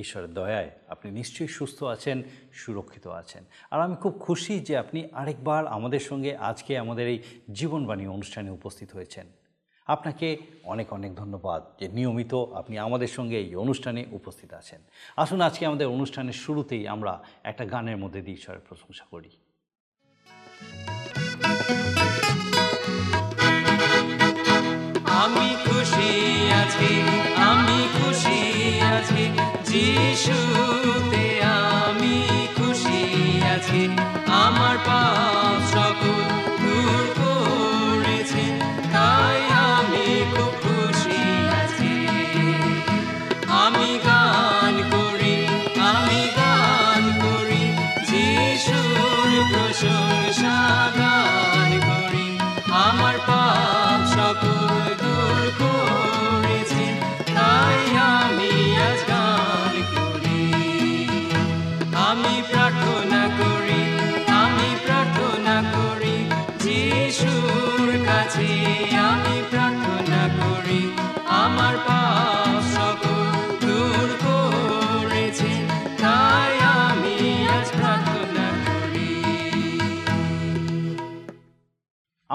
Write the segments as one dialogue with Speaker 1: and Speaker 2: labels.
Speaker 1: ঈশ্বরের দয়ায় আপনি নিশ্চয়ই সুস্থ আছেন, সুরক্ষিত আছেন। আর আমি খুব খুশি যে আপনি আরেকবার আমাদের সঙ্গে আজকে আমাদের এই জীবনবাণী অনুষ্ঠানে উপস্থিত হয়েছেন। আপনাকে অনেক অনেক ধন্যবাদ যে নিয়মিত আপনি আমাদের সঙ্গে এই অনুষ্ঠানে উপস্থিত আছেন। আসুন আজকে আমাদের অনুষ্ঠানের শুরুতেই আমরা একটা গানের মধ্যে দিয়ে ঈশ্বরের প্রশংসা করি।
Speaker 2: আমি খুশি আছি Jesus.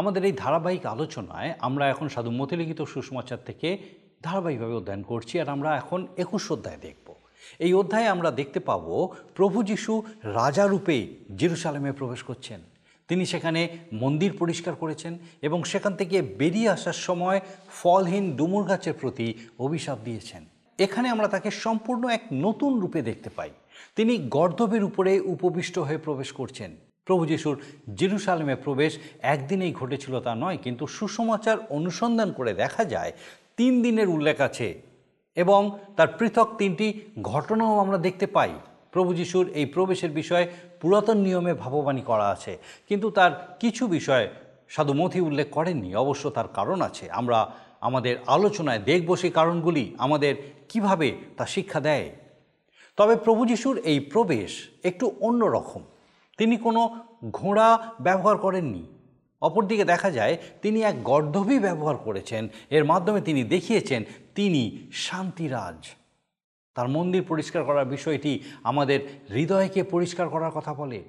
Speaker 1: আমাদের এই ধারাবাহিক আলোচনায় আমরা এখন সাধু মতিলিখিত সুসমাচার থেকে ধারাবাহিকভাবে অধ্যয়ন করছি আর আমরা এখন একুশ অধ্যায় দেখব। এই অধ্যায়ে আমরা দেখতে পাব প্রভু যিশু রাজারূপে জেরুসালেমে প্রবেশ করছেন। তিনি সেখানে মন্দির পরিষ্কার করেছেন এবং সেখান থেকে বেরিয়ে আসার সময় ফলহীন ডুমুর গাছের প্রতি অভিশাপ দিয়েছেন। এখানে আমরা তাকে সম্পূর্ণ এক নতুন রূপে দেখতে পাই। তিনি গর্দবের উপরে উপবিষ্ট হয়ে প্রবেশ করছেন। প্রভু যিশুর জেরুসালেমে প্রবেশ একদিনেই ঘটেছিল তা নয়, কিন্তু সুসমাচার অনুসন্ধান করে দেখা যায়, তিন দিনের উল্লেখ আছে এবং তার পৃথক তিনটি ঘটনাও আমরা দেখতে পাই। প্রভু যিশুর এই প্রবেশের বিষয়ে পুরাতন নিয়মে ভাববাণী করা আছে, কিন্তু তার কিছু বিষয় সাধু মথি উল্লেখ করেননি, অবশ্য তার কারণ আছে। আমরা আমাদের আলোচনায় দেখব সেই কারণগুলি, আমাদের কীভাবে তা শিক্ষা দেয়। তবে প্রভু যিশুর এই প্রবেশ একটু অন্য রকম তিনি কোনো ঘোড়া ব্যবহার করেননি। অপরদিকে দেখা যায়, তিনি এক গর্ধবী ব্যবহার করেছেন। এর মাধ্যমে তিনি দেখিয়েছেন, তিনি শান্তিরাজ। তার মন্দির পরিষ্কার করার বিষয়টি আমাদের হৃদয়কে পরিষ্কার করার কথা বলে।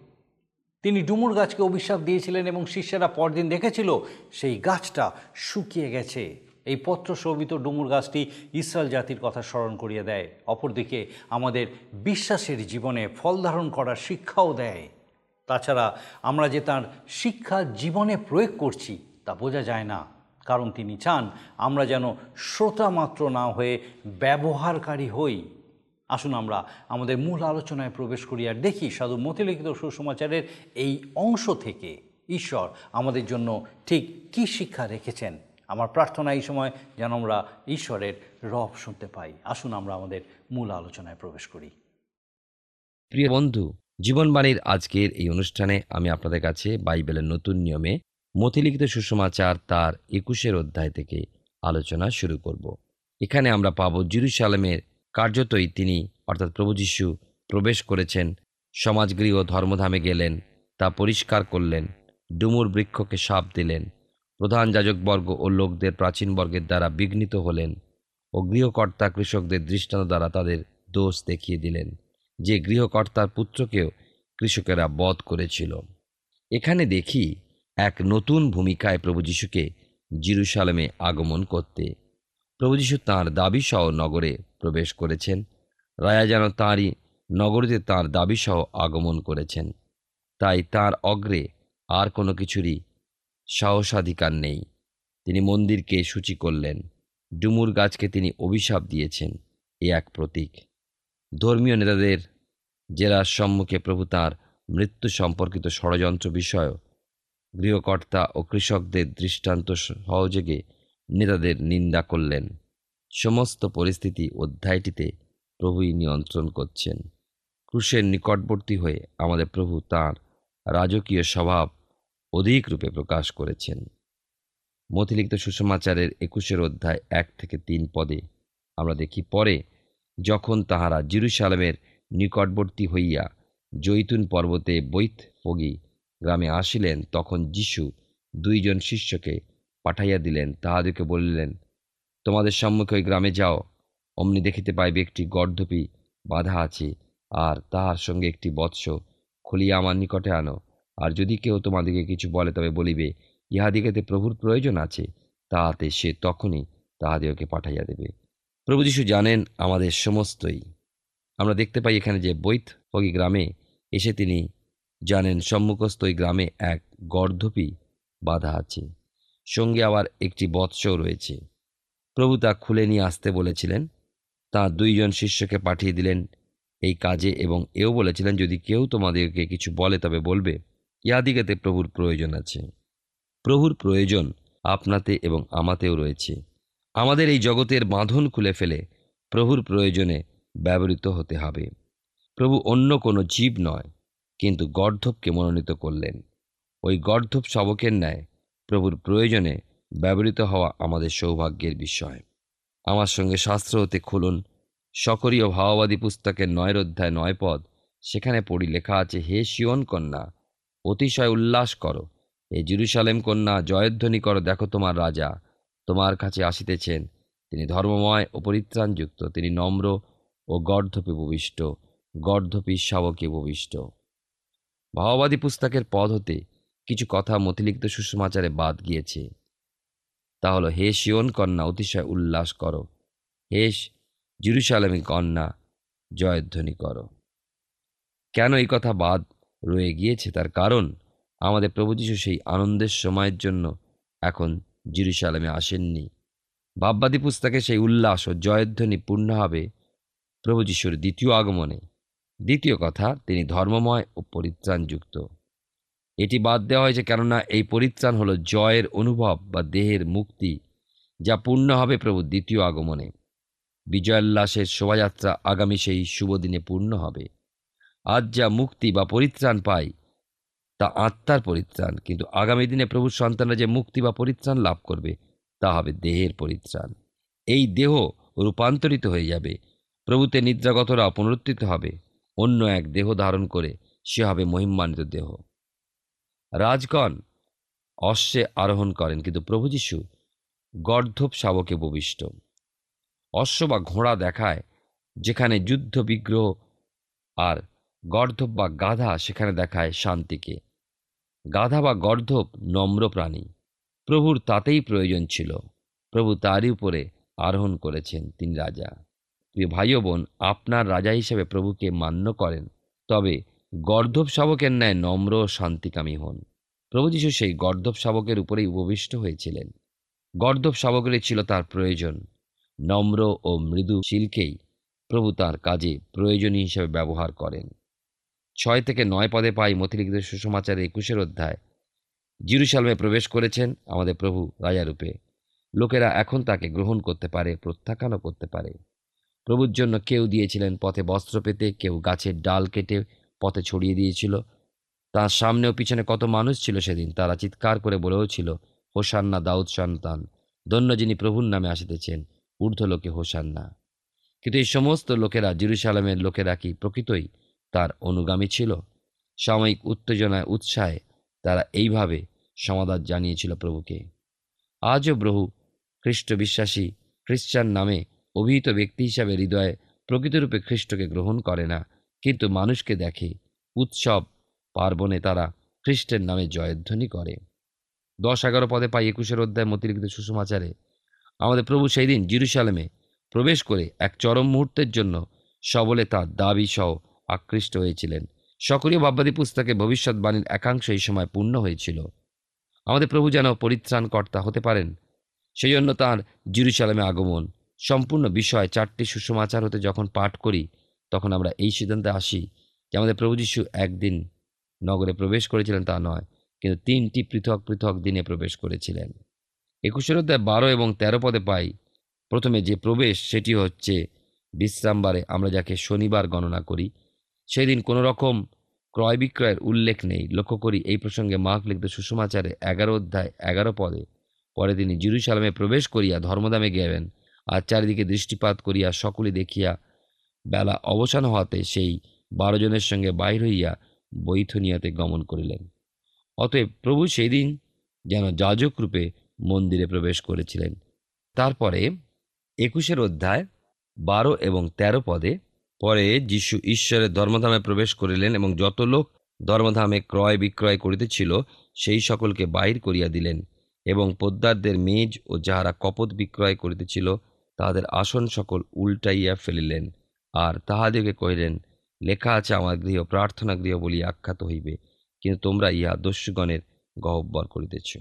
Speaker 1: তিনি ডুমুর গাছকে অভিশাপ দিয়েছিলেন এবং শিষ্যরা পরদিন দেখেছিল, সেই গাছটা শুকিয়ে গেছে। এই পত্র শোভিত ডুমুর গাছটি ইসরায়েল জাতির কথা স্মরণ করিয়ে দেয়। অপরদিকে আমাদের বিশ্বাসের জীবনে ফল ধারণ করার শিক্ষাও দেয়। তাছাড়া আমরা যে তার শিক্ষা জীবনে প্রয়োগ করছি তা বোঝা যায় না। কারণ তিনি চান আমরা যেন শ্রোতা মাত্র না হয়ে ব্যবহারকারী হই। আসুন আমরা আমাদের মূল আলোচনায় প্রবেশ করি আর দেখি সাধু মতিলিখিত সুসমাচারের এই অংশ থেকে ঈশ্বর আমাদের জন্য ঠিক কী শিক্ষা রেখেছেন। আমার প্রার্থনা এই সময় যেন আমরা ঈশ্বরের রব শুনতে পাই। আসুন আমরা আমাদের মূল আলোচনায় প্রবেশ করি।
Speaker 3: প্রিয় বন্ধু জীবনবাণীর আজকের এই অনুষ্ঠানে আমি আপনাদের কাছে বাইবেলের নতুন নিয়মে মতিলিখিত সুষমাচার তার একুশের অধ্যায় থেকে আলোচনা শুরু করব। এখানে আমরা পাব জিরুসালামের কার্যতই তিনি, অর্থাৎ প্রভু যিশু, প্রবেশ করেছেন, সমাজগৃহ ধর্মধামে গেলেন, তা পরিষ্কার করলেন, ডুমুর বৃক্ষকে সাপ দিলেন, প্রধান যাজকবর্গ ও লোকদের প্রাচীন বর্গের দ্বারা বিঘ্নিত হলেন ও গৃহকর্তা কৃষকদের দৃষ্টান্ত দ্বারা তাদের দোষ দেখিয়ে দিলেন। যে গৃহকর্তার পুত্রকেও কৃষকেরা বধ করেছিল। এখানে দেখি এক নতুন ভূমিকায় প্রভু যিশুকে জিরুসালামে আগমন করতে। প্রভু যিশু তাঁর দাবিসহ নগরে প্রবেশ করেছেন। রায়া যেন তাঁরই নগরীতে তাঁর দাবিসহ আগমন করেছেন। তাই তার অগ্রে আর কোনো কিছুরই সাহসাধিকার নেই। তিনি মন্দিরকে সূচি করলেন। ডুমুর গাছকে তিনি অভিশাপ দিয়েছেন। এ এক প্রতীক। ধর্মীয় নেতাদের জেরার সম্মুখে প্রভু তাঁর মৃত্যু সম্পর্কিত ষড়যন্ত্র বিষয় গৃহকর্তা ও কৃষকদের দৃষ্টান্ত সহযোগে নেতাদের নিন্দা করলেন। সমস্ত পরিস্থিতি অধ্যায়টিতে প্রভুই নিয়ন্ত্রণ করছেন। ক্রুশের নিকটবর্তী হয়ে আমাদের প্রভু তাঁর রাজকীয় স্বভাব অধিক রূপে প্রকাশ করেছেন। মতিলিখিত সুষমাচারের একুশের অধ্যায় এক থেকে তিন পদে আমরা দেখি, পরে যখন তাহারা জিরুসালামের নিকটবর্তী হইয়া জৈতুন পর্বতে বৈথফগি গ্রামে আসিলেন, তখন যিশু দুইজন শিষ্যকে পাঠাইয়া দিলেন। তাহাদেরকে বলিলেন, তোমাদের সম্মুখে ওই গ্রামে যাও। অমনি দেখিতে পাইবে একটি গর্ধপি বাধা আছে, আর তাহার সঙ্গে একটি বৎস খুলিয়া আমার নিকটে আনো। আর যদি কেউ তোমাদিকে কিছু বলে, তবে বলিবে, ইহাদিগেতে প্রভুর প্রয়োজন আছে। তাহাতে সে তখনই তাহাদিগকে পাঠাইয়া দেবে। প্রভু যীশু জানেন আমাদের সমস্তই। আমরা দেখতে পাই এখানে যে বৈথপগি গ্রামে এসে তিনি জানেন সম্মুখস্থ ওই গ্রামে এক গর্ধপি বাধা আছে। সঙ্গে আবার একটি বৎসও রয়েছে। প্রভু তা খুলে নিয়ে আসতে বলেছিলেন। তাঁর দুইজন শিষ্যকে পাঠিয়ে দিলেন এই কাজে এবং এও বলেছিলেন, যদি কেউ তোমাদেরকে কিছু বলে তবে বলবে, ইহাদিগেতে প্রভুর প্রয়োজন আছে। প্রভুর প্রয়োজন আপনাতে এবং আমাতেও রয়েছে। আমাদের এই জগতের বাঁধন খুলে ফেলে প্রভুর প্রয়োজনে ব্যবহৃত হতে হবে। প্রভু অন্য কোনো জীব নয়, কিন্তু গর্ধবকে মনোনীত করলেন। ওই গর্ধব শবকের ন্যায় প্রভুর প্রয়োজনে ব্যবহৃত হওয়া আমাদের সৌভাগ্যের বিষয়। আমার সঙ্গে শাস্ত্র হতে খুলুন। সকরীয় ভাওবাদী পুস্তকের নয়ের অধ্যায় নয় পদ, সেখানে পড়ি লেখা আছে, হে শিওন কন্যা, অতিশয় উল্লাস করো। হে জেরুসালেম কন্যা, জয়ধ্বনি করো, দেখো তোমার রাজা। তোমার কাছে আসিতেছেন। তিনি ধর্মময় ও পরিত্রাণযুক্ত, তিনি নম্র ও গর্ধপে ভূমিষ্ঠ, গর্ধপী শাবকে ভূমিষ্ঠ। ভাওবাদী পুস্তকের পদ হতে কিছু কথা মতিলিখিত সুষমাচারে বাদ গিয়েছে। তা হলো, হে শিওন কন্যা, অতিশয় উল্লাস করো। হে জিরুসালামী কন্যা, জয়ধ্বনি করো। কেন এই কথা বাদ রয়ে গিয়েছে? তার কারণ আমাদের প্রভু যীশু সেই আনন্দের সময়ের জন্য এখন জিরুসালামে আসেননি। ভাববাদী পুস্তকে সেই উল্লাস ও জয়ধ্বনি পূর্ণ হবে প্রভু যিশুর দ্বিতীয় আগমনে। দ্বিতীয় কথা, তিনি ধর্মময় ও পরিত্রাণযুক্ত। এটি বাদ দেওয়া হয়েছে কেননা এই পরিত্রাণ হলো জয়ের অনুভব বা দেহের মুক্তি যা পূর্ণ হবে প্রভু দ্বিতীয় আগমনে। বিজয়োল্লাসের শোভাযাত্রা আগামী সেই শুভ দিনে পূর্ণ হবে। আজ যা মুক্তি বা পরিত্রাণ পাই তা আত্মার পরিত্রাণ। কিন্তু আগামী দিনে প্রভুর সন্তানরা যে মুক্তি বা পরিত্রাণ লাভ করবে, তা হবে দেহের পরিত্রাণ। এই দেহ রূপান্তরিত হয়ে যাবে। প্রভুতে নিদ্রাগতরা পুনরুত্থিত হবে। অন্য এক দেহ ধারণ করে সে হবে মহিমান্বিত দেহ। রাজগণ অশ্বে আরোহণ করেন, কিন্তু প্রভু যীশু গর্ধব শাবকে ববিষ্ট অশ্ব বা ঘোড়া দেখায়, যেখানে যুদ্ধ বিগ্রহ আর গর্ধব বা গাধা সেখানে দেখায় শান্তিকে। গাধা বা গর্ধব নম্র প্রাণী। প্রভুর তাতেই প্রয়োজন ছিল। প্রভু তারই উপরে আরোহণ করেছেন তিনি রাজা। প্রিয় ভাই বোন, আপনার রাজা হিসেবে প্রভুকে মান্য করেন, তবে গর্ধব শাবকের ন্যায় নম্র শান্তিকামী হন। প্রভু যীশু সেই গর্ধব শাবকের উপরেই উপবিষ্ট হয়েছিলেন। গর্ধব শাবকেরই ছিল তার প্রয়োজন। নম্র ও মৃদুশীলকেই প্রভু তার কাজে প্রয়োজনীয় হিসেবে ব্যবহার করেন। ছয় থেকে নয় পদে পাই মতিলিখিত সুসমাচারে একুশের অধ্যায়। জিরুসালামে প্রবেশ করেছেন আমাদের প্রভু রাজারূপে লোকেরা এখন তাকে গ্রহণ করতে পারে, প্রত্যাখ্যানও করতে পারে। প্রভুর জন্য কেউ দিয়েছিলেন পথে বস্ত্র পেতে, কেউ গাছের ডাল কেটে পথে ছড়িয়ে দিয়েছিল। তার সামনে ও পিছনে কত মানুষ ছিল সেদিন, তারা চিৎকার করে বলেও ছিল, হোসান্না, দাউদ, সন্তান। ধন্য যিনি প্রভুর নামে আসিতেছেন, ঊর্ধ্বলোকে হোসান্না। কিন্তু এই সমস্ত লোকেরা জিরুসালামের লোকেরা কি প্রকৃতই? তার অনুগামী ছিল। সাময়িক উত্তেজনায়, উৎসাহে তারা এইভাবে সমাদান জানিয়েছিল প্রভুকে। আজও প্রভু খ্রিস্ট বিশ্বাসী খ্রিস্টান নামে অভিহিত ব্যক্তি হিসাবে হৃদয়ে প্রকৃতরূপে খ্রিস্টকে গ্রহণ করে না, কিন্তু মানুষকে দেখে উৎসব পার্বণে তারা খ্রিস্টের নামে জয়ধ্বনি করে। দশ এগারো পদে পাই একুশের অধ্যায় মতিরিক্ত সুষমাচারে আমাদের প্রভু সেই দিন জিরুসালেমে প্রবেশ করে এক চরম মুহূর্তের জন্য সবলে তার দাবি সহ আকৃষ্ট হয়েছিলেন। সকলীয় ভাববাদী পুস্তকে ভবিষ্যৎবাণীর একাংশ এই সময় পূর্ণ হয়েছিল। আমাদের প্রভু যেন পরিত্রাণকর্তা হতে পারেন সেই জন্য তাঁর জিরুসালামে আগমন, সম্পূর্ণ বিষয় চারটি সুষমাচার হতে যখন পাঠ করি, তখন আমরা এই সিদ্ধান্তে আসি যে আমাদের প্রভু যীশু একদিন নগরে প্রবেশ করেছিলেন তা নয়, কিন্তু তিনটি পৃথক পৃথক দিনে প্রবেশ করেছিলেন। একুশের অধ্যায় বারো এবং তেরো পদে পাই, প্রথমে যে প্রবেশ, সেটি হচ্ছে বিশ্রামবারে আমরা যাকে শনিবার গণনা করি সেদিন কোনো রকম ক্রয় বিক্রয়ের উল্লেখ নেই। লক্ষ্য করি, এই প্রসঙ্গে মার্ক লিখিত সুষমাচারে এগারো অধ্যায় এগারো পদে। পরে তিনি জিরুসালামে প্রবেশ করিয়া ধর্মদামে গেলেন আর চারিদিকে দৃষ্টিপাত করিয়া সকলে দেখিয়া বেলা অবসান হওয়াতে সেই বারো জনের সঙ্গে বাহির হইয়া বৈথনিয়াতে গমন করিলেন। অতএব প্রভু সেই দিন যেন রূপে মন্দিরে প্রবেশ করেছিলেন। তারপরে একুশের অধ্যায় বারো এবং তেরো পদে পরে যিশু ঈশ্বরের ধর্মধামে প্রবেশ করিলেন এবং যত লোক ধর্মধামে ক্রয় বিক্রয় করিতেছিল, সেই সকলকে বাহির করিয়া দিলেন এবং পোদ্দারদের মেজ ও যাহারা কপত বিক্রয় করিতেছিল, তাহাদের আসন সকল উল্টাইয়া ফেলিলেন। আর তাহাদিগকে কহিলেন, লেখা আছে আমার গৃহ, প্রার্থনা গৃহ বলিয়া আখ্যাত হইবে, কিন্তু তোমরা ইহা দস্যুগণের গহব্বর করিতেছ।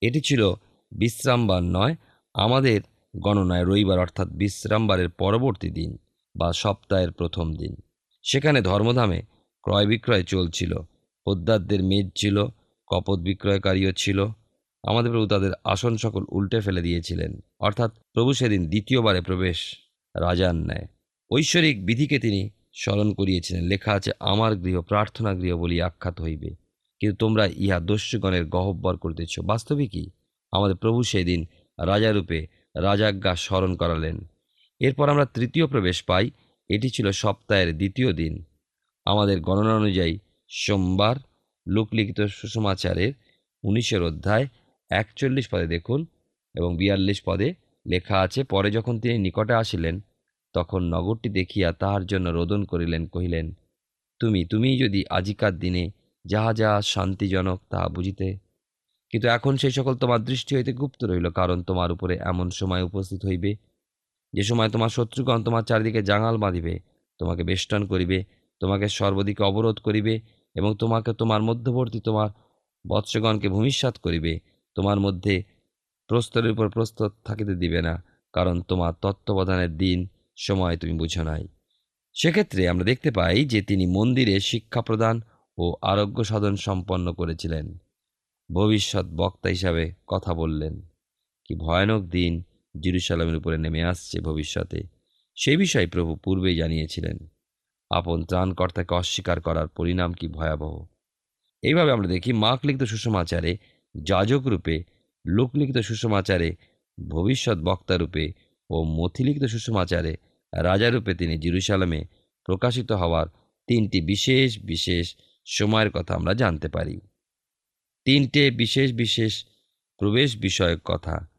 Speaker 3: এটি ছিল বিশ্রামবার নয়, আমাদের গণনায় রবিবার অর্থাৎ বিশ্রামবারের পরবর্তী দিন। বা সপ্তাহের প্রথম দিন। সেখানে ধর্মধামে ক্রয় বিক্রয় চলছিল। পোদ্দারদের মেজ ছিল, কপত বিক্রয়কারীও ছিল। আমাদের প্রভু তাদের আসন সকল উল্টে ফেলে দিয়েছিলেন। অর্থাৎ প্রভু সেদিন দ্বিতীয়বারে প্রবেশ রাজার ন্যায়। ঐশ্বরিক বিধিকে তিনি স্মরণ করিয়েছিলেন। লেখা আছে, আমার গৃহ প্রার্থনা গৃহ বলি আখ্যাত হইবে। কিন্তু তোমরা ইহা দস্যুগণের গহব্বর করিতেছ। বাস্তবিকই আমাদের প্রভু সেদিন রাজারূপে রাজাজ্ঞা স্মরণ করালেন। এরপর আমরা তৃতীয় প্রবেশ পাই। এটি ছিল সপ্তাহের দ্বিতীয় দিন। আমাদের গণনা অনুযায়ী সোমবার, লোকলিখিত সুষমাচারের উনিশের অধ্যায়, একচল্লিশ পদে দেখুন এবং বিয়াল্লিশ পদে লেখা আছে, পরে যখন তিনি নিকটে আসিলেন, তখন নগরটি দেখিয়া তাহার জন্য রোদন করিলেন, কহিলেন, তুমি তুমি যদি আজিকার দিনে যাহা যাহা শান্তিজনক তাহা বুঝিতে। কিন্তু এখন সেই সকল তোমার দৃষ্টি হইতে গুপ্ত রইল কারণ তোমার উপরে এমন সময় উপস্থিত হইবে যে সময় তোমার শত্রুগণ তোমার চারিদিকে জাঙাল বাঁধিবে, তোমাকে বেষ্টন করিবে, তোমাকে সর্বদিকে অবরোধ করিবে এবং তোমাকে তোমার মধ্যবর্তী তোমার বৎসগণকে ভূমিষ্যাত করিবে, তোমার মধ্যে প্রস্তরের উপর প্রস্তর থাকিতে দিবে না, কারণ তোমার তত্ত্বাবধানের দিন সময় তুমি বুঝো নাই। সেক্ষেত্রে আমরা দেখতে পাই যে তিনি মন্দিরে শিক্ষা প্রদান ও আরোগ্য সাধন সম্পন্ন করেছিলেন। ভবিষ্যৎ বক্তা হিসাবে কথা বললেন। কি ভয়ানক দিন জিরুসালামের উপরে নেমে আসছে ভবিষ্যতে। সেই বিষয়ে প্রভু পূর্বেই জানিয়েছিলেন, আপন ত্রাণকর্তাকে অস্বীকার করার পরিণাম কি ভয়াবহ? এইভাবে আমরা দেখি, মাক লিখিত সুষমাচারে, যাজক রূপে লোকলিখিত সুষমাচারে, ভবিষ্যৎ বক্তা রূপে ও মথিলিখিত সুষমাচারে রাজারূপে তিনি জিরুসালামে প্রকাশিত হওয়ার তিনটি বিশেষ বিশেষ সময়ের কথা আমরা জানতে পারি। তিনটে বিশেষ বিশেষ প্রবেশ বিষয়ক কথা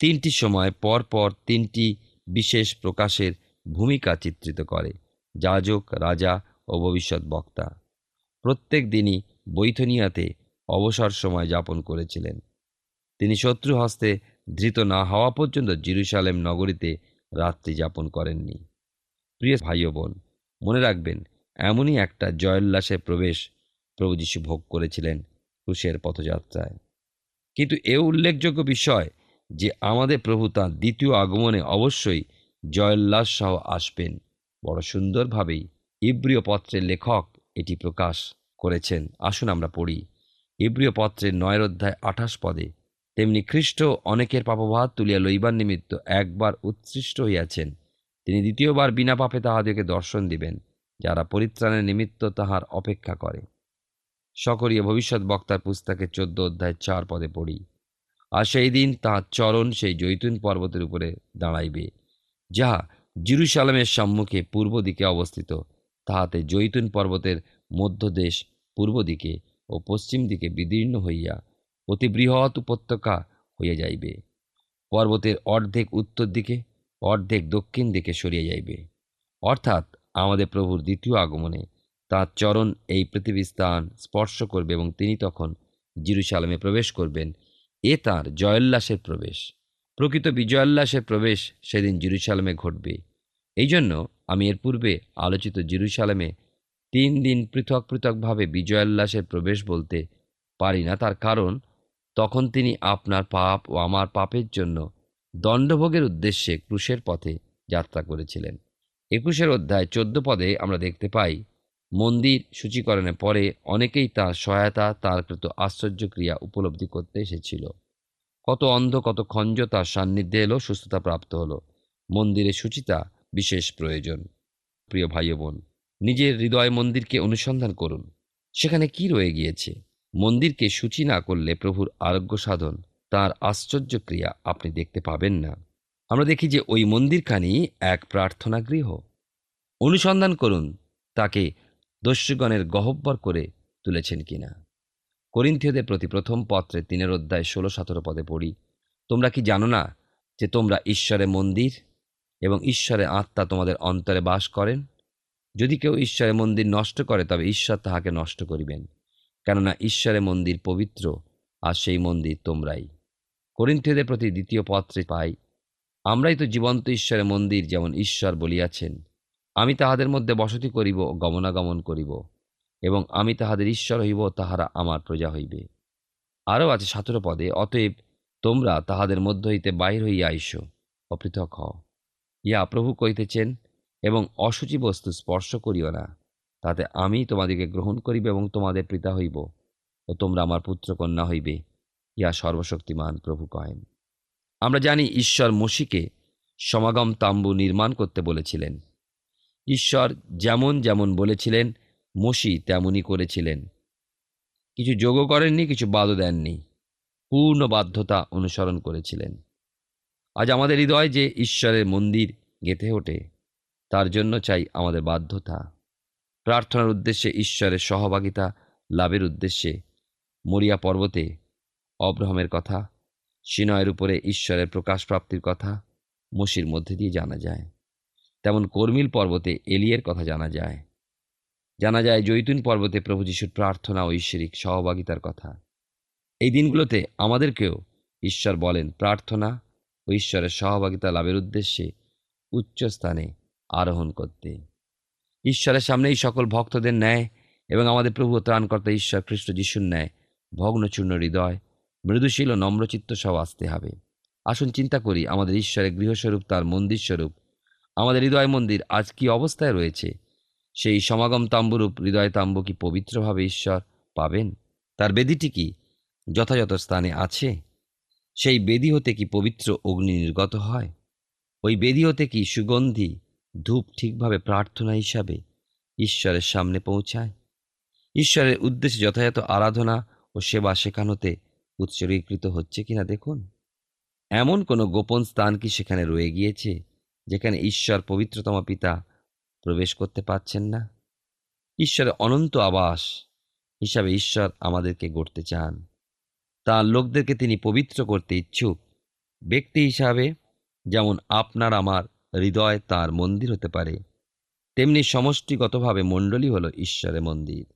Speaker 3: তিনটি সময় পর পর তিনটি বিশেষ প্রকাশের ভূমিকা চিত্রিত করে, যাজক, রাজা ও ভবিষ্যৎ বক্তা। প্রত্যেক দিনই বৈথনিয়াতে অবসর সময় যাপন করেছিলেন। তিনি শত্রু হস্তে ধৃত না হওয়া পর্যন্ত জিরুসালেম নগরীতে রাত্রি যাপন করেননি। প্রিয় ভাই বোন, মনে রাখবেন, এমনই একটা জয়োল্লাসের প্রবেশ প্রভু যীশু ভোগ করেছিলেন ক্রুশের পথযাত্রায়। কিন্তু এ উল্লেখযোগ্য বিষয় যে আমাদের প্রভু তাঁর দ্বিতীয় আগমনে অবশ্যই জয়োল্লাস সহ আসবেন। বড় সুন্দরভাবেই ইব্রিয় পত্রের লেখক এটি প্রকাশ করেছেন। আসুন আমরা পড়ি। ইব্রিয় পত্রের নয়ের অধ্যায় আঠাশ পদে, তেমনি খ্রিস্ট অনেকের পাপভাত তুলিয়া লইবার নিমিত্ত একবার উৎসৃষ্ট হইয়াছেন। তিনি দ্বিতীয়বার বিনা পাপে তাহাদেরকে দর্শন দিবেন, যারা পরিত্রাণের নিমিত্ত তাহার অপেক্ষা করে। সকরিয়া ভবিষ্যৎ বক্তার পুস্তকে চোদ্দ অধ্যায় চার পদে পড়ি আর সেই দিন তাহার চরণ সেই জৈতুন পর্বতের উপরে দাঁড়াইবে। যাহা জিরুসালামের সম্মুখে পূর্ব দিকে অবস্থিত, তাহাতে জৈতুন পর্বতের মধ্যদেশ পূর্ব দিকে ও পশ্চিম দিকে বিদীর্ণ হইয়া অতি বৃহৎ উপত্যকা হইয়া যাইবে। পর্বতের অর্ধেক উত্তর দিকে, অর্ধেক দক্ষিণ দিকে সরিয়া যাইবে। অর্থাৎ আমাদের প্রভুর দ্বিতীয় আগমনে তাঁর চরণ এই পৃথিবী স্থান স্পর্শ করবে এবং তিনি তখন জিরুসালামে প্রবেশ করবেন এ তাঁর জয়োল্লাসের প্রবেশ। প্রকৃত বিজয়োল্লাসের প্রবেশ সেদিন জিরুসালামে ঘটবে। এই জন্য আমি এর পূর্বে আলোচিত জিরুসালামে তিন দিন পৃথক পৃথকভাবে বিজয়োল্লাসের প্রবেশ বলতে পারি না। তার কারণ, তখন তিনি আপনার পাপ ও আমার পাপের জন্য দণ্ডভোগের উদ্দেশ্যে ক্রুশের পথে যাত্রা করেছিলেন। একুশের অধ্যায় চোদ্দ পদে আমরা দেখতে পাই মন্দির সূচীকরণের পরে অনেকেই তার সহায়তা, তার কৃত আশ্চর্য ক্রিয়া উপলব্ধি করতে এসেছিল। কত অন্ধ, কত খঞ্জ তার সান্নিধ্যে এলো, সুস্থতা প্রাপ্ত হলো। মন্দিরে সুচিতা বিশেষ প্রয়োজন। প্রিয় ভাই বোন, নিজের হৃদয় মন্দিরকে অনুসন্ধান করুন। সেখানে কি রয়ে গিয়েছে? মন্দিরকে সূচি না করলে প্রভুর আরোগ্য সাধন, তার আশ্চর্য ক্রিয়া আপনি দেখতে পাবেন না। আমরা দেখি যে ওই মন্দিরখানি এক প্রার্থনা গৃহ অনুসন্ধান করুন, তাকে দস্যুগণের গহব্বর করে তুলেছেন কিনা? করিন্থীয়দের প্রতি প্রথম পত্রে তিনের অধ্যায় ষোলো সতেরো পদে পড়ি, তোমরা কি জানো না যে তোমরা ঈশ্বরের মন্দির এবং ঈশ্বরের আত্মা তোমাদের অন্তরে বাস করেন? যদি কেউ ঈশ্বরের মন্দির নষ্ট করে, তবে ঈশ্বর তাহাকে নষ্ট করিবেন, কেননা ঈশ্বরের মন্দির পবিত্র আর সেই মন্দির তোমরাই। করিন্থীয়দের প্রতি দ্বিতীয় পত্রে পাই, আমরাই তো জীবন্ত ঈশ্বরের মন্দির যেমন ঈশ্বর বলিয়াছেন আমি তাহাদের মধ্যে বসতি করিব, গমনাগমন করিব, এবং আমি তাহাদের ঈশ্বর হইব, তাহারা আমার প্রজা হইবে। আরও আছে সতেরো পদে, অতএব তোমরা তাহাদের মধ্য হইতে বাহির হইয়া আইস অপৃথক হও। ইয়া প্রভু কইতেছেন এবং অসুচি বস্তু স্পর্শ করিও না, তাতে আমি তোমাদিকে গ্রহণ করিব এবং তোমাদের পিতা হইব, ও তোমরা আমার পুত্রকন্যা হইবে ইয়া সর্বশক্তিমান প্রভু কহেন। আমরা জানি ঈশ্বর মসিকে সমাগম তাম্বু নির্মাণ করতে বলেছিলেন। ঈশ্বর যেমন যেমন বলেছিলেন, মসি তেমনই করেছিলেন। কিছু যোগও করেননি, কিছু বাদও দেননি। পূর্ণ বাধ্যতা অনুসরণ করেছিলেন। আজ আমাদের হৃদয় যে ঈশ্বরের মন্দির গেঁথে ওঠে, তার জন্য চাই আমাদের বাধ্যতা। প্রার্থনার উদ্দেশ্যে ঈশ্বরের সহভাগিতা, লাভের উদ্দেশ্যে মরিয়া পর্বতে অব্রাহমের কথা, সিনয়ের উপরে ঈশ্বরের প্রকাশ প্রাপ্তির কথা মসির মধ্যে দিয়ে জানা যায়। তেমন কর্মিল পর্বতে এলিয়ের কথা জানা যায়। জানা যায় জৈতুন পর্বতে প্রভু যিশুর প্রার্থনা ও ঈশ্বরিক সহভাগিতার কথা। এই দিনগুলোতে আমাদেরকেও ঈশ্বর বলেন প্রার্থনা ও ঈশ্বরের সহভাগিতা লাভের উদ্দেশ্যে উচ্চ স্থানে আরোহণ করতে। ঈশ্বরের সামনেই সকল ভক্তদের ন্যায় এবং আমাদের প্রভু ত্রাণকর্তা ঈশ্বর খ্রিস্ট যিশুর ন্যায় ভগ্নচূর্ণ হৃদয়, মৃদুশীল ও নম্রচিত্ত সব আসতে হবে। আসুন চিন্তা করি, আমাদের ঈশ্বরের গৃহস্বরূপ তার মন্দির স্বরূপ আমাদের হৃদয় মন্দির আজ কি অবস্থায় রয়েছে? সেই সমাগম তাম্বুরূপ হৃদয় তাম্বু কি পবিত্রভাবে ঈশ্বর পাবেন? তার বেদিটি কি যথাযথ স্থানে আছে? সেই বেদি হতে কি পবিত্র অগ্নি নির্গত হয়? ওই বেদি হতে কি সুগন্ধি, ধূপ ঠিকভাবে প্রার্থনা হিসাবে ঈশ্বরের সামনে পৌঁছায়? ঈশ্বরের উদ্দেশ্যে যথাযথ আরাধনা ও সেবা শেখানোতে উৎসর্গীকৃত হচ্ছে কিনা দেখুন। এমন কোনো গোপন স্থান কি সেখানে রয়ে গিয়েছে? যেখানে ঈশ্বর পবিত্রতম পিতা প্রবেশ করতে পারছেন না। ঈশ্বরের অনন্ত আবাস হিসাবে ঈশ্বর আমাদেরকে গড়তে চান। তার লোকদেরকে তিনি পবিত্র করতে ইচ্ছুক। ব্যক্তি হিসাবে যেমন আপনার আমার হৃদয় তার মন্দির হতে পারে, তেমনি সমষ্টিগতভাবে মণ্ডলী হল ঈশ্বরের মন্দির।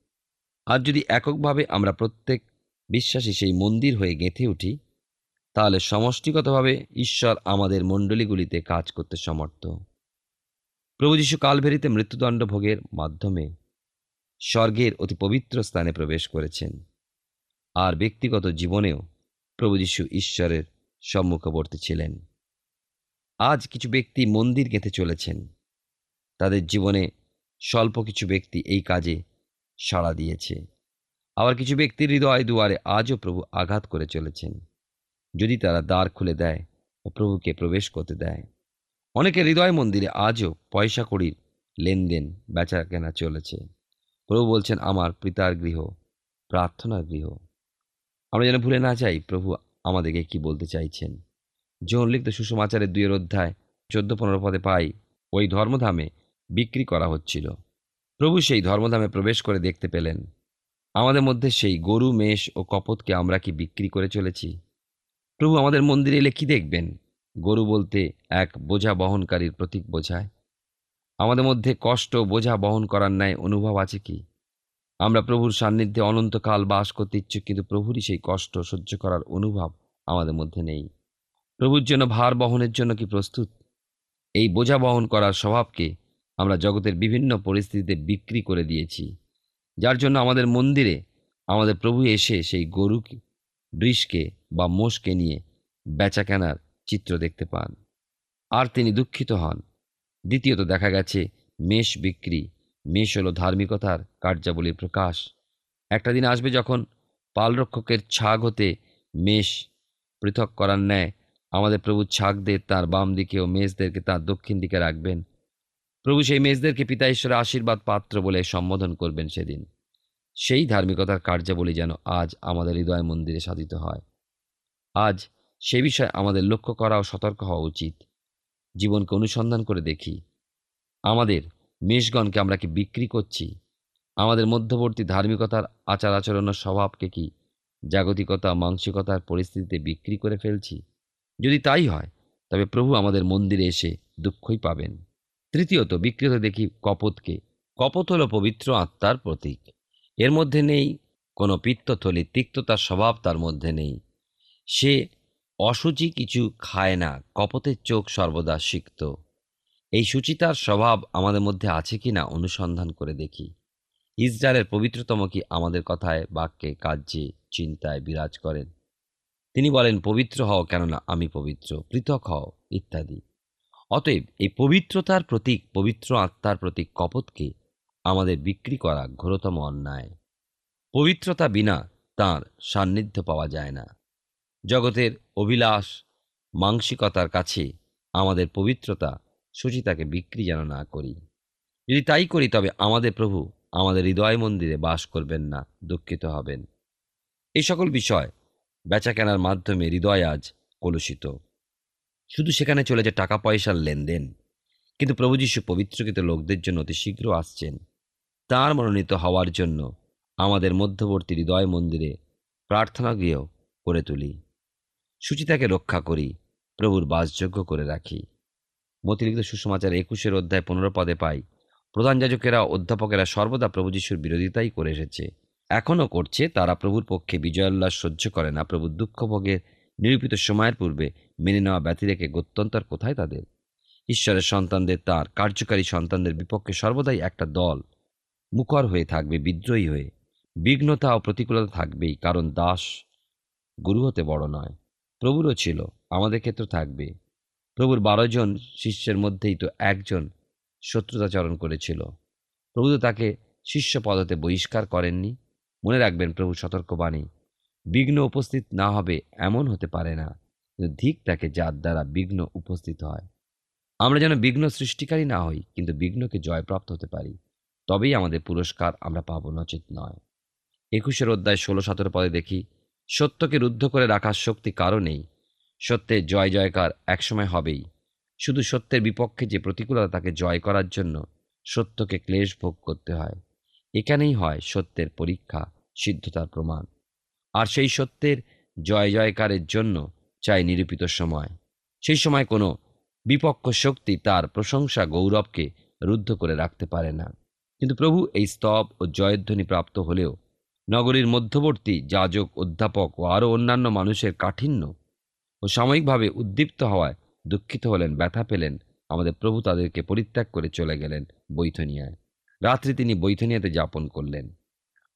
Speaker 3: আর যদি এককভাবে আমরা প্রত্যেক বিশ্বাসী সেই মন্দির হয়ে গেঁথে উঠি তাহলে সমষ্টিগতভাবে ঈশ্বর আমাদের মণ্ডলীগুলিতে কাজ করতে সমর্থ। প্রভু যীশু কালভেরিতে মৃত্যুদণ্ড ভোগের মাধ্যমে স্বর্গের অতি পবিত্র স্থানে প্রবেশ করেছেন। আর ব্যক্তিগত জীবনেও প্রভু যীশু ঈশ্বরের সম্মুখবর্তী ছিলেন। আজ কিছু ব্যক্তি মন্দির গেঁথে চলেছেন। তাদের জীবনে স্বল্প কিছু ব্যক্তি এই কাজে সাড়া দিয়েছে। আবার কিছু ব্যক্তির হৃদয় দুয়ারে আজও প্রভু আঘাত করে চলেছেন। যদি তারা দ্বার খুলে দেয় ও প্রভুকে প্রবেশ করতে দেয়। অনেকের হৃদয় মন্দিরে আজও পয়সা কড়ির লেনদেন বেচা কেনা চলেছে। প্রভু বলছেন, আমার পিতার গৃহ, প্রার্থনার গৃহ। আমরা যেন ভুলে না যাই প্রভু আমাদেরকে কি বলতে চাইছেন। যৌন লিখিত সুষমাচারের দুইয়ের অধ্যায় চোদ্দ পনেরো পদে পাই, ওই ধর্মধামে বিক্রি করা হচ্ছিল। প্রভু সেই ধর্মধামে প্রবেশ করে দেখতে পেলেন। আমাদের মধ্যে সেই গরু, মেষ ও কপতকে আমরা কি বিক্রি করে চলেছি? প্রভু আমাদের মন্দিরে এলে কি দেখবেন? গরু বলতে এক বোঝা বহনকারীর প্রতীক বোঝায়। আমাদের মধ্যে কষ্ট বোঝা বহন করার ন্যায় অনুভব আছে কি? আমরা প্রভুর সান্নিধ্যে অনন্তকাল বাস করতে ইচ্ছুক, কিন্তু প্রভুরই সেই কষ্ট সহ্য করার অনুভব আমাদের মধ্যে নেই। প্রভুর জন্য ভার বহনের জন্য কি প্রস্তুত? এই বোঝা বহন করার স্বভাবকে আমরা জগতের বিভিন্ন পরিস্থিতিতে বিক্রি করে দিয়েছি। যার জন্য আমাদের মন্দিরে আমাদের প্রভু এসে সেই গরুকে, বৃষকে বা মোষকে নিয়ে বেচা কেনার চিত্র দেখতে পান। আর তিনি দুঃখিত হন। দ্বিতীয়ত দেখা গেছে, মেষ বিক্রি, মেষ হলো ধার্মিকতার কার্যাবলীর প্রকাশ। একটা দিন আসবে যখন পালরক্ষকের ছাগ হতে মেষ পৃথক করার ন্যায় আমাদের প্রভু ছাগদের তার বাম দিকে ও মেষদেরকে তার দক্ষিণ দিকে রাখবেন। প্রভু সেই মেষদেরকে পিতা ঈশ্বরের আশীর্বাদ পাত্র বলে সম্বোধন করবেন সেদিন। সেই ধার্মিকতার কার্যাবলী যেন আজ আমাদের হৃদয় মন্দিরে সাধিত হয়। আজ সে বিষয়ে আমাদের লক্ষ্য করা ও সতর্ক হওয়া উচিত। জীবনকে অনুসন্ধান করে দেখি। আমাদের মেষগণকে আমরা কি বিক্রি করছি? আমাদের মধ্যবর্তী ধার্মিকতার আচার আচরণ ও স্বভাবকে কি জাগতিকতা, মানসিকতার পরিস্থিতিতে বিক্রি করে ফেলছি? যদি তাই হয়, তবে প্রভু আমাদের মন্দিরে এসে দুঃখই পাবেন। তৃতীয়ত বিকৃত দেখি কপতকে। কপত হল পবিত্র আত্মার প্রতীক। এর মধ্যে নেই কোনো পিত্তথলি, তিক্ততার স্বভাব তার মধ্যে নেই। সে অসুচি কিছু খায় না কপতের চোখ সর্বদা সিক্ত। এই সুচিতার স্বভাব আমাদের মধ্যে আছে কি না অনুসন্ধান করে দেখি। ইসরায়েলের পবিত্রতম কি আমাদের কথায় বাক্যে কার্যে চিন্তায় বিরাজ করেন? তিনি বলেন, পবিত্র হও কেননা আমি পবিত্র, পৃথক হও, ইত্যাদি। অতএব এই পবিত্রতার প্রতীক, পবিত্র আত্মার প্রতীক কপতকে আমাদের বিক্রি করা ঘোরতম অন্যায়। পবিত্রতা বিনা তার সান্নিধ্য পাওয়া যায় না। জগতের অভিলাষ, মাংসিকতার কাছে আমাদের পবিত্রতা সুচিতাকে বিক্রি যেন না করি। যদি তাই করি, তবে আমাদের প্রভু আমাদের হৃদয় মন্দিরে বাস করবেন না, দুঃখিত হবেন। এই সকল বিষয় বেচা কেনার মাধ্যমে হৃদয় আজ কলুষিত। শুধু সেখানে চলে চলেছে টাকা পয়সার লেনদেন, কিন্তু প্রভু যীশু পবিত্রকৃত লোকদের জন্য অতি শীঘ্র আসছেন। তাঁর মনোনীত হওয়ার জন্য আমাদের মধ্যবর্তী হৃদয় মন্দিরে প্রার্থনা গৃহ করে তুলি। সুচিতাকে রক্ষা করি, প্রভুর বাসযোগ্য করে রাখি। মতিলিখিত সুসমাচার একুশের অধ্যায় পনেরো পদে পাই। প্রধান যাজকেরা, অধ্যাপকেরা সর্বদা প্রভু যিশুর বিরোধিতাই করে এসেছে। এখনও করছে, তারা প্রভুর পক্ষে বিজয়োল্লাস সহ্য করে না। প্রভুর দুঃখভোগের নিরূপিত সময়ের পূর্বে মেনে নেওয়া ব্যতি রেখে গত্যন্তর কোথায় তাদের? ঈশ্বরের সন্তানদের তার, কার্যকারী সন্তানদের বিপক্ষে সর্বদাই একটা দল। মুখর হয়ে থাকবে, বিদ্রোহী হয়ে। বিঘ্নতা ও প্রতিকূলতা থাকবেই, কারণ দাস গুরু হতে বড় নয়। প্রভুরও ছিল, আমাদের ক্ষেত্রে থাকবে। প্রভুর বারো জন শিষ্যের মধ্যেই তো একজন শত্রুতাচরণ করেছিল। প্রভু তো তাকে শিষ্য পদতে বহিষ্কার করেননি। মনে রাখবেন প্রভু সতর্কবাণী, বিঘ্ন উপস্থিত না হবে এমন হতে পারে না, কিন্তু ধিক তাকে যার দ্বারা বিঘ্ন উপস্থিত হয়। আমরা যেন বিঘ্ন সৃষ্টিকারী না হই, কিন্তু বিঘ্নকে জয়প্রাপ্ত হতে পারি, তবেই আমাদের পুরস্কার আমরা পাবো, নচিত নয়। একুশের অধ্যায় ষোলো সতেরো পদে দেখি সত্যকে রুদ্ধ করে রাখার শক্তি কারও নেই। সত্যের জয় জয়কার একসময় হবেই। শুধু সত্যের বিপক্ষে যে প্রতিকূলতা তাকে জয় করার জন্য সত্যকে ক্লেশ ভোগ করতে হয়। এখানেই হয় সত্যের পরীক্ষা, সিদ্ধতার প্রমাণ। আর সেই সত্যের জয় জয়কারের জন্য চাই নিরূপিত সময়। সেই সময় কোনো বিপক্ষ শক্তি তার প্রশংসা গৌরবকে রুদ্ধ করে রাখতে পারে না। কিন্তু প্রভু এই স্তব ও জয়ধ্বনি প্রাপ্ত হলেও নগরীর মধ্যবর্তী যাজক, অধ্যাপক ও আরও অন্যান্য মানুষের কাঠিন্য ও সাময়িকভাবে উদ্দীপ্ত হওয়ায় দুঃখিত হলেন, ব্যথা পেলেন। আমাদের প্রভু তাদেরকে পরিত্যাগ করে চলে গেলেন বৈথনিয়ায়। রাত্রি তিনি বৈথনিয়াতে যাপন করলেন।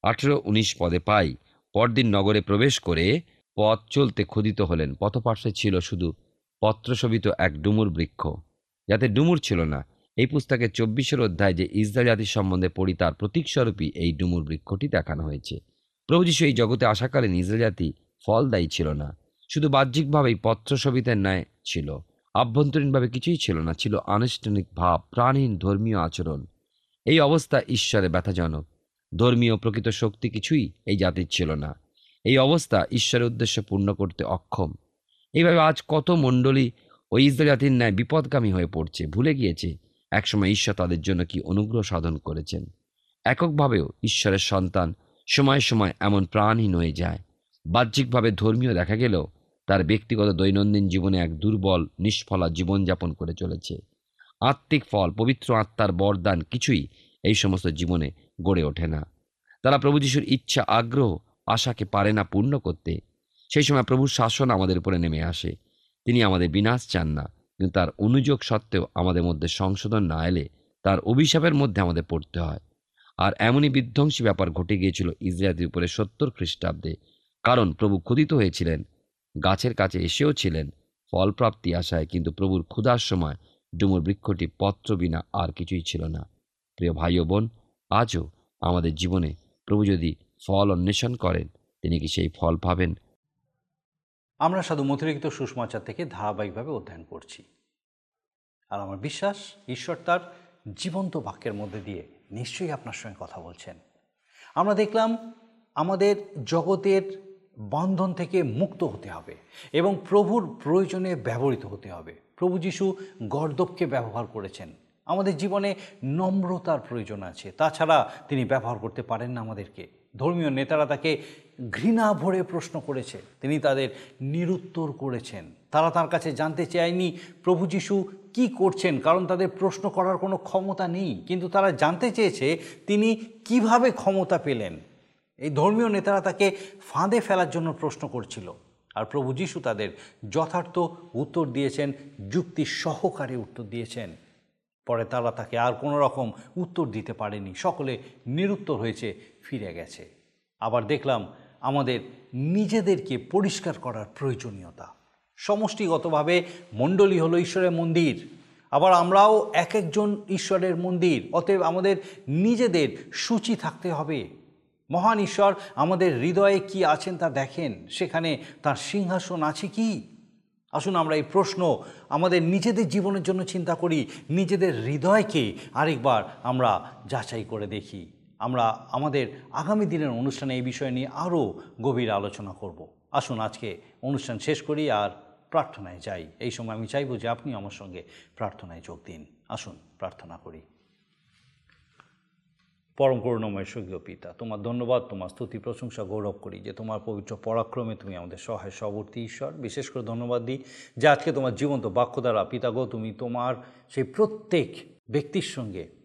Speaker 3: আঠেরো উনিশ পদে পাই পরদিন নগরে প্রবেশ করে পথ চলতে ক্ষুদিত হলেন। পথপার্শ্বে ছিল শুধু পত্রশোভিত এক ডুমুর বৃক্ষ। যাতে ডুমুর ছিল না এই পুস্তকের চব্বিশের অধ্যায় যে ইসরায়েল জাতির সম্বন্ধে পড়ি, তার প্রতীকস্বরূপই এই ডুমুর বৃক্ষটি দেখানো হয়েছে। প্রভু যিশু এই জগতে আসাকালীন ইসরায়েল জাতি ফলদায়ী ছিল না। শুধু বাহ্যিকভাবেই পত্রশোভিতের ন্যায় ছিল। আভ্যন্তরীণভাবে কিছুই ছিল না, ছিল আনুষ্ঠানিক ভাব, প্রাণহীন ধর্মীয় আচরণ। এই অবস্থা ঈশ্বরে ব্যথাজনক। ধর্মীয় প্রকৃত শক্তি কিছুই এই জাতির ছিল না। এই অবস্থা ঈশ্বরের উদ্দেশ্য পূর্ণ করতে অক্ষম। এইভাবে আজ কত মণ্ডলী ওই ইসরায়েল জাতির ন্যায় বিপদগামী হয়ে পড়ছে, ভুলে গিয়েছে। একসময় ঈশ্বর তাদের জন্য কি অনুগ্রহ সাধন করেছেন। এককভাবেও ঈশ্বরের সন্তান সময় সময় এমন প্রাণহীন হয়ে যায়। বাহ্যিকভাবে ধর্মীয় দেখা গেলেও তার ব্যক্তিগত দৈনন্দিন জীবনে এক দুর্বল, নিষ্ফলা জীবনযাপন করে চলেছে। আত্মিক ফল, পবিত্র আত্মার বরদান কিছুই এই সমস্ত জীবনে গড়ে ওঠে না। তারা প্রভু যিশুর ইচ্ছা, আগ্রহ, আশাকে পারে না পূর্ণ করতে। সেই সময় প্রভুর শাসন আমাদের উপরে নেমে আসে। তিনি আমাদের বিনাশ চান না। কিন্তু তার অনুযোগ সত্ত্বেও আমাদের মধ্যে সংশোধন না এলে তার অভিশাপের মধ্যে আমাদের পড়তে হয়। আর এমনই বিধ্বংসী ব্যাপার ঘটে গিয়েছিল ইসরায়েলের উপরে সত্তর খ্রিস্টাব্দে। কারণ প্রভু ক্ষুদিত হয়েছিলেন, গাছের কাছে এসেও ছিলেন, ফলপ্রাপ্তি আশায়, কিন্তু প্রভুর ক্ষুধার সময় ডুমুর বৃক্ষটি পত্র বিনা আর কিছুই ছিল না। প্রিয় ভাই ও বোন, আজও আমাদের জীবনে প্রভু যদি ফল অন্বেষণ করেন, তিনি কি সেই ফল পাবেন?
Speaker 1: আমরা সাধু মতিরিক্ত সুষমাচার থেকে ধারাবাহিকভাবে অধ্যয়ন করছি। আর আমার বিশ্বাস, ঈশ্বর তার জীবন্ত বাক্যের মধ্যে দিয়ে নিশ্চয়ই আপনার সঙ্গে কথা বলছেন। আমরা দেখলাম আমাদের জগতের বন্ধন থেকে মুক্ত হতে হবে এবং প্রভুর প্রয়োজনে ব্যবহৃত হতে হবে। প্রভু যিশু গর্দবকে ব্যবহার করেছেন। আমাদের জীবনে নম্রতার প্রয়োজন আছে। তাছাড়া তিনি ব্যবহার করতে পারেন না আমাদেরকে। ধর্মীয় নেতারা তাকে ঘৃণা ভরে প্রশ্ন করেছে। তিনি তাদের নিরুত্তর করেছেন। তারা তার কাছে জানতে চায়নি, প্রভু যিশু কী করছেন? কারণ তাদের প্রশ্ন করার কোনো ক্ষমতা নেই। কিন্তু তারা জানতে চেয়েছে, তিনি কীভাবে ক্ষমতা পেলেন? এই ধর্মীয় নেতারা তাকে ফাঁদে ফেলার জন্য প্রশ্ন করছিল। আর প্রভু যিশু তাদের যথার্থ উত্তর দিয়েছেন, যুক্তি সহকারে উত্তর দিয়েছেন। পরে তারা তাকে আর কোনো রকম উত্তর দিতে পারেনি। সকলে নিরুত্তর হয়েছে, ফিরে গেছে। আবার দেখলাম আমাদের নিজেদেরকে পরিষ্কার করার প্রয়োজনীয়তা। সমষ্টিগতভাবে মণ্ডলী হলো ঈশ্বরের মন্দির। আবার আমরাও এক একজন ঈশ্বরের মন্দির। অতএব আমাদের নিজেদের সূচি থাকতে হবে। মহান ঈশ্বর, আমাদের হৃদয়ে কি আছেন তা দেখেন। সেখানে তার সিংহাসন আছে কি? আসুন আমরা এই প্রশ্ন আমাদের নিজেদের জীবনের জন্য চিন্তা করি। নিজেদের হৃদয়কে আরেকবার আমরা যাচাই করে দেখি। আমরা আমাদের আগামী দিনের অনুষ্ঠানে এই বিষয় নিয়ে আরও গভীর আলোচনা করব। আসুন আজকে অনুষ্ঠান শেষ করি আর প্রার্থনায় যাই। এই সময় আমি চাইব যে আপনি আমার সঙ্গে প্রার্থনায় যোগ দিন। আসুন প্রার্থনা করি। পরম করুণময় স্বর্গীয় পিতা, তোমার ধন্যবাদ, তোমার স্তুতি, প্রশংসা, গৌরব করি যে তোমার পবিত্র পরাক্রমে তুমি আমাদের সহায়, সবর্তী ঈশ্বর। বিশেষ করে ধন্যবাদ দিই যে আজকে তোমার জীবন্ত বাক্য দ্বারা পিতাগো তুমি তোমার সেই প্রত্যেক ব্যক্তির সঙ্গে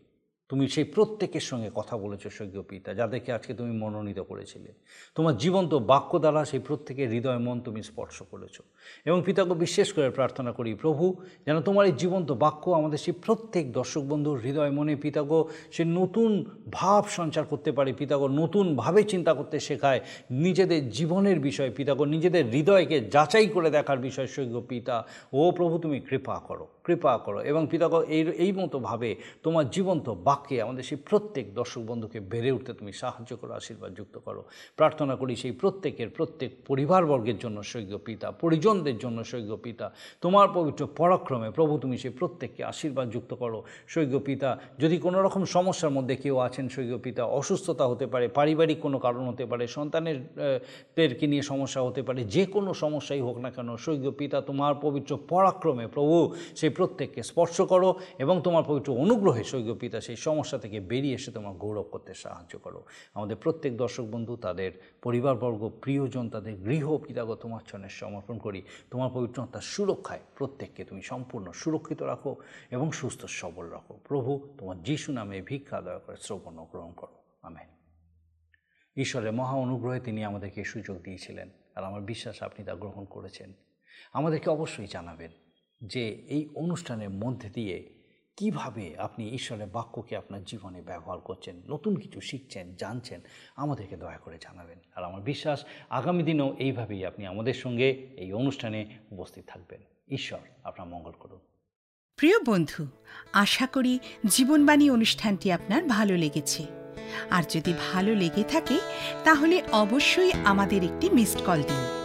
Speaker 1: তুমি সেই প্রত্যেকের সঙ্গে কথা বলেছ, স্বর্গীয় পিতা, যাদেরকে আজকে তুমি মনোনীত করেছিলে। তোমার জীবন্ত বাক্য দ্বারা সেই প্রত্যেকের হৃদয়, মন তুমি স্পর্শ করেছ। এবং পিতাকে বিশেষ করে প্রার্থনা করি, প্রভু, যেন তোমার এই জীবন্ত বাক্য আমাদের সেই প্রত্যেক দর্শক বন্ধুর হৃদয়, মনে পিতাগো, সে নতুন ভাব সঞ্চার করতে পারে, পিতাগো নতুনভাবে চিন্তা করতে শেখায়। নিজেদের জীবনের বিষয়, পিতাগো, নিজেদের হৃদয়কে যাচাই করে দেখার বিষয়, স্বর্গীয় পিতা। ও প্রভু, তুমি কৃপা করো। কৃপা করো এবং পিতাগো এই এই মতোভাবে তোমার জীবন্ত বাক্যে আমাদের সেই প্রত্যেক দর্শক বন্ধুকে বেড়ে উঠতে তুমি সাহায্য করো, আশীর্বাদ যুক্ত করো। প্রার্থনা করি সেই প্রত্যেকের, প্রত্যেক পরিবারবর্গের জন্য স্বর্গীয় পিতা, পরিজনদের জন্য স্বর্গীয় পিতা, তোমার পবিত্র পরাক্রমে প্রভু তুমি সেই প্রত্যেককে আশীর্বাদ যুক্ত করো। স্বর্গীয় পিতা, যদি কোনো রকম সমস্যার মধ্যে কেউ আছেন, স্বর্গীয় পিতা, অসুস্থতা হতে পারে, পারিবারিক কোনো কারণ হতে পারে, সন্তানের দেরকে নিয়ে সমস্যা হতে পারে, যে কোনো সমস্যাই হোক না কেন, স্বর্গীয় পিতা, তোমার পবিত্র পরাক্রমে প্রভু সেই প্রত্যেককে স্পর্শ করো এবং তোমার পবিত্র অনুগ্রহে স্বর্গীয় পিতা সেই সমস্যা থেকে বেরিয়ে এসে তোমার গৌরব করতে সাহায্য করো। আমাদের প্রত্যেক দর্শক বন্ধু, তাদের পরিবারবর্গ, প্রিয়জন, তাদের গৃহ পিতাগত তোমার সমর্পণ করি। তোমার পবিত্রতার সুরক্ষায় প্রত্যেককে তুমি সম্পূর্ণ সুরক্ষিত রাখো এবং সুস্থ সবল রাখো। প্রভু, তোমার যিশু নামে ভিক্ষা দয়া করে শ্রবণ গ্রহণ করো। আমেন। ঈশ্বরের মহা অনুগ্রহে তিনি আমাদেরকে সুযোগ দিয়েছিলেন আর আমার বিশ্বাস আপনি তা গ্রহণ করেছেন। আমাদেরকে অবশ্যই জানাবেন। যে এই অনুষ্ঠানের মধ্যে দিয়ে কীভাবে আপনি ঈশ্বরের বাক্যকে আপনার জীবনে ব্যবহার করছেন, নতুন কিছু শিখছেন, জানছেন, আমাদেরকে দয়া করে জানাবেন। আর আমার বিশ্বাস, আগামী দিনেও এইভাবেই আপনি আমাদের সঙ্গে এই অনুষ্ঠানে উপস্থিত থাকবেন। ঈশ্বর আপনার মঙ্গল করুন
Speaker 4: প্রিয় বন্ধু, আশা করি জীবনবাণী অনুষ্ঠানটি আপনার ভালো লেগেছে। আর যদি ভালো লেগে থাকে, তাহলে অবশ্যই আমাদের একটি মিসড কল দিন।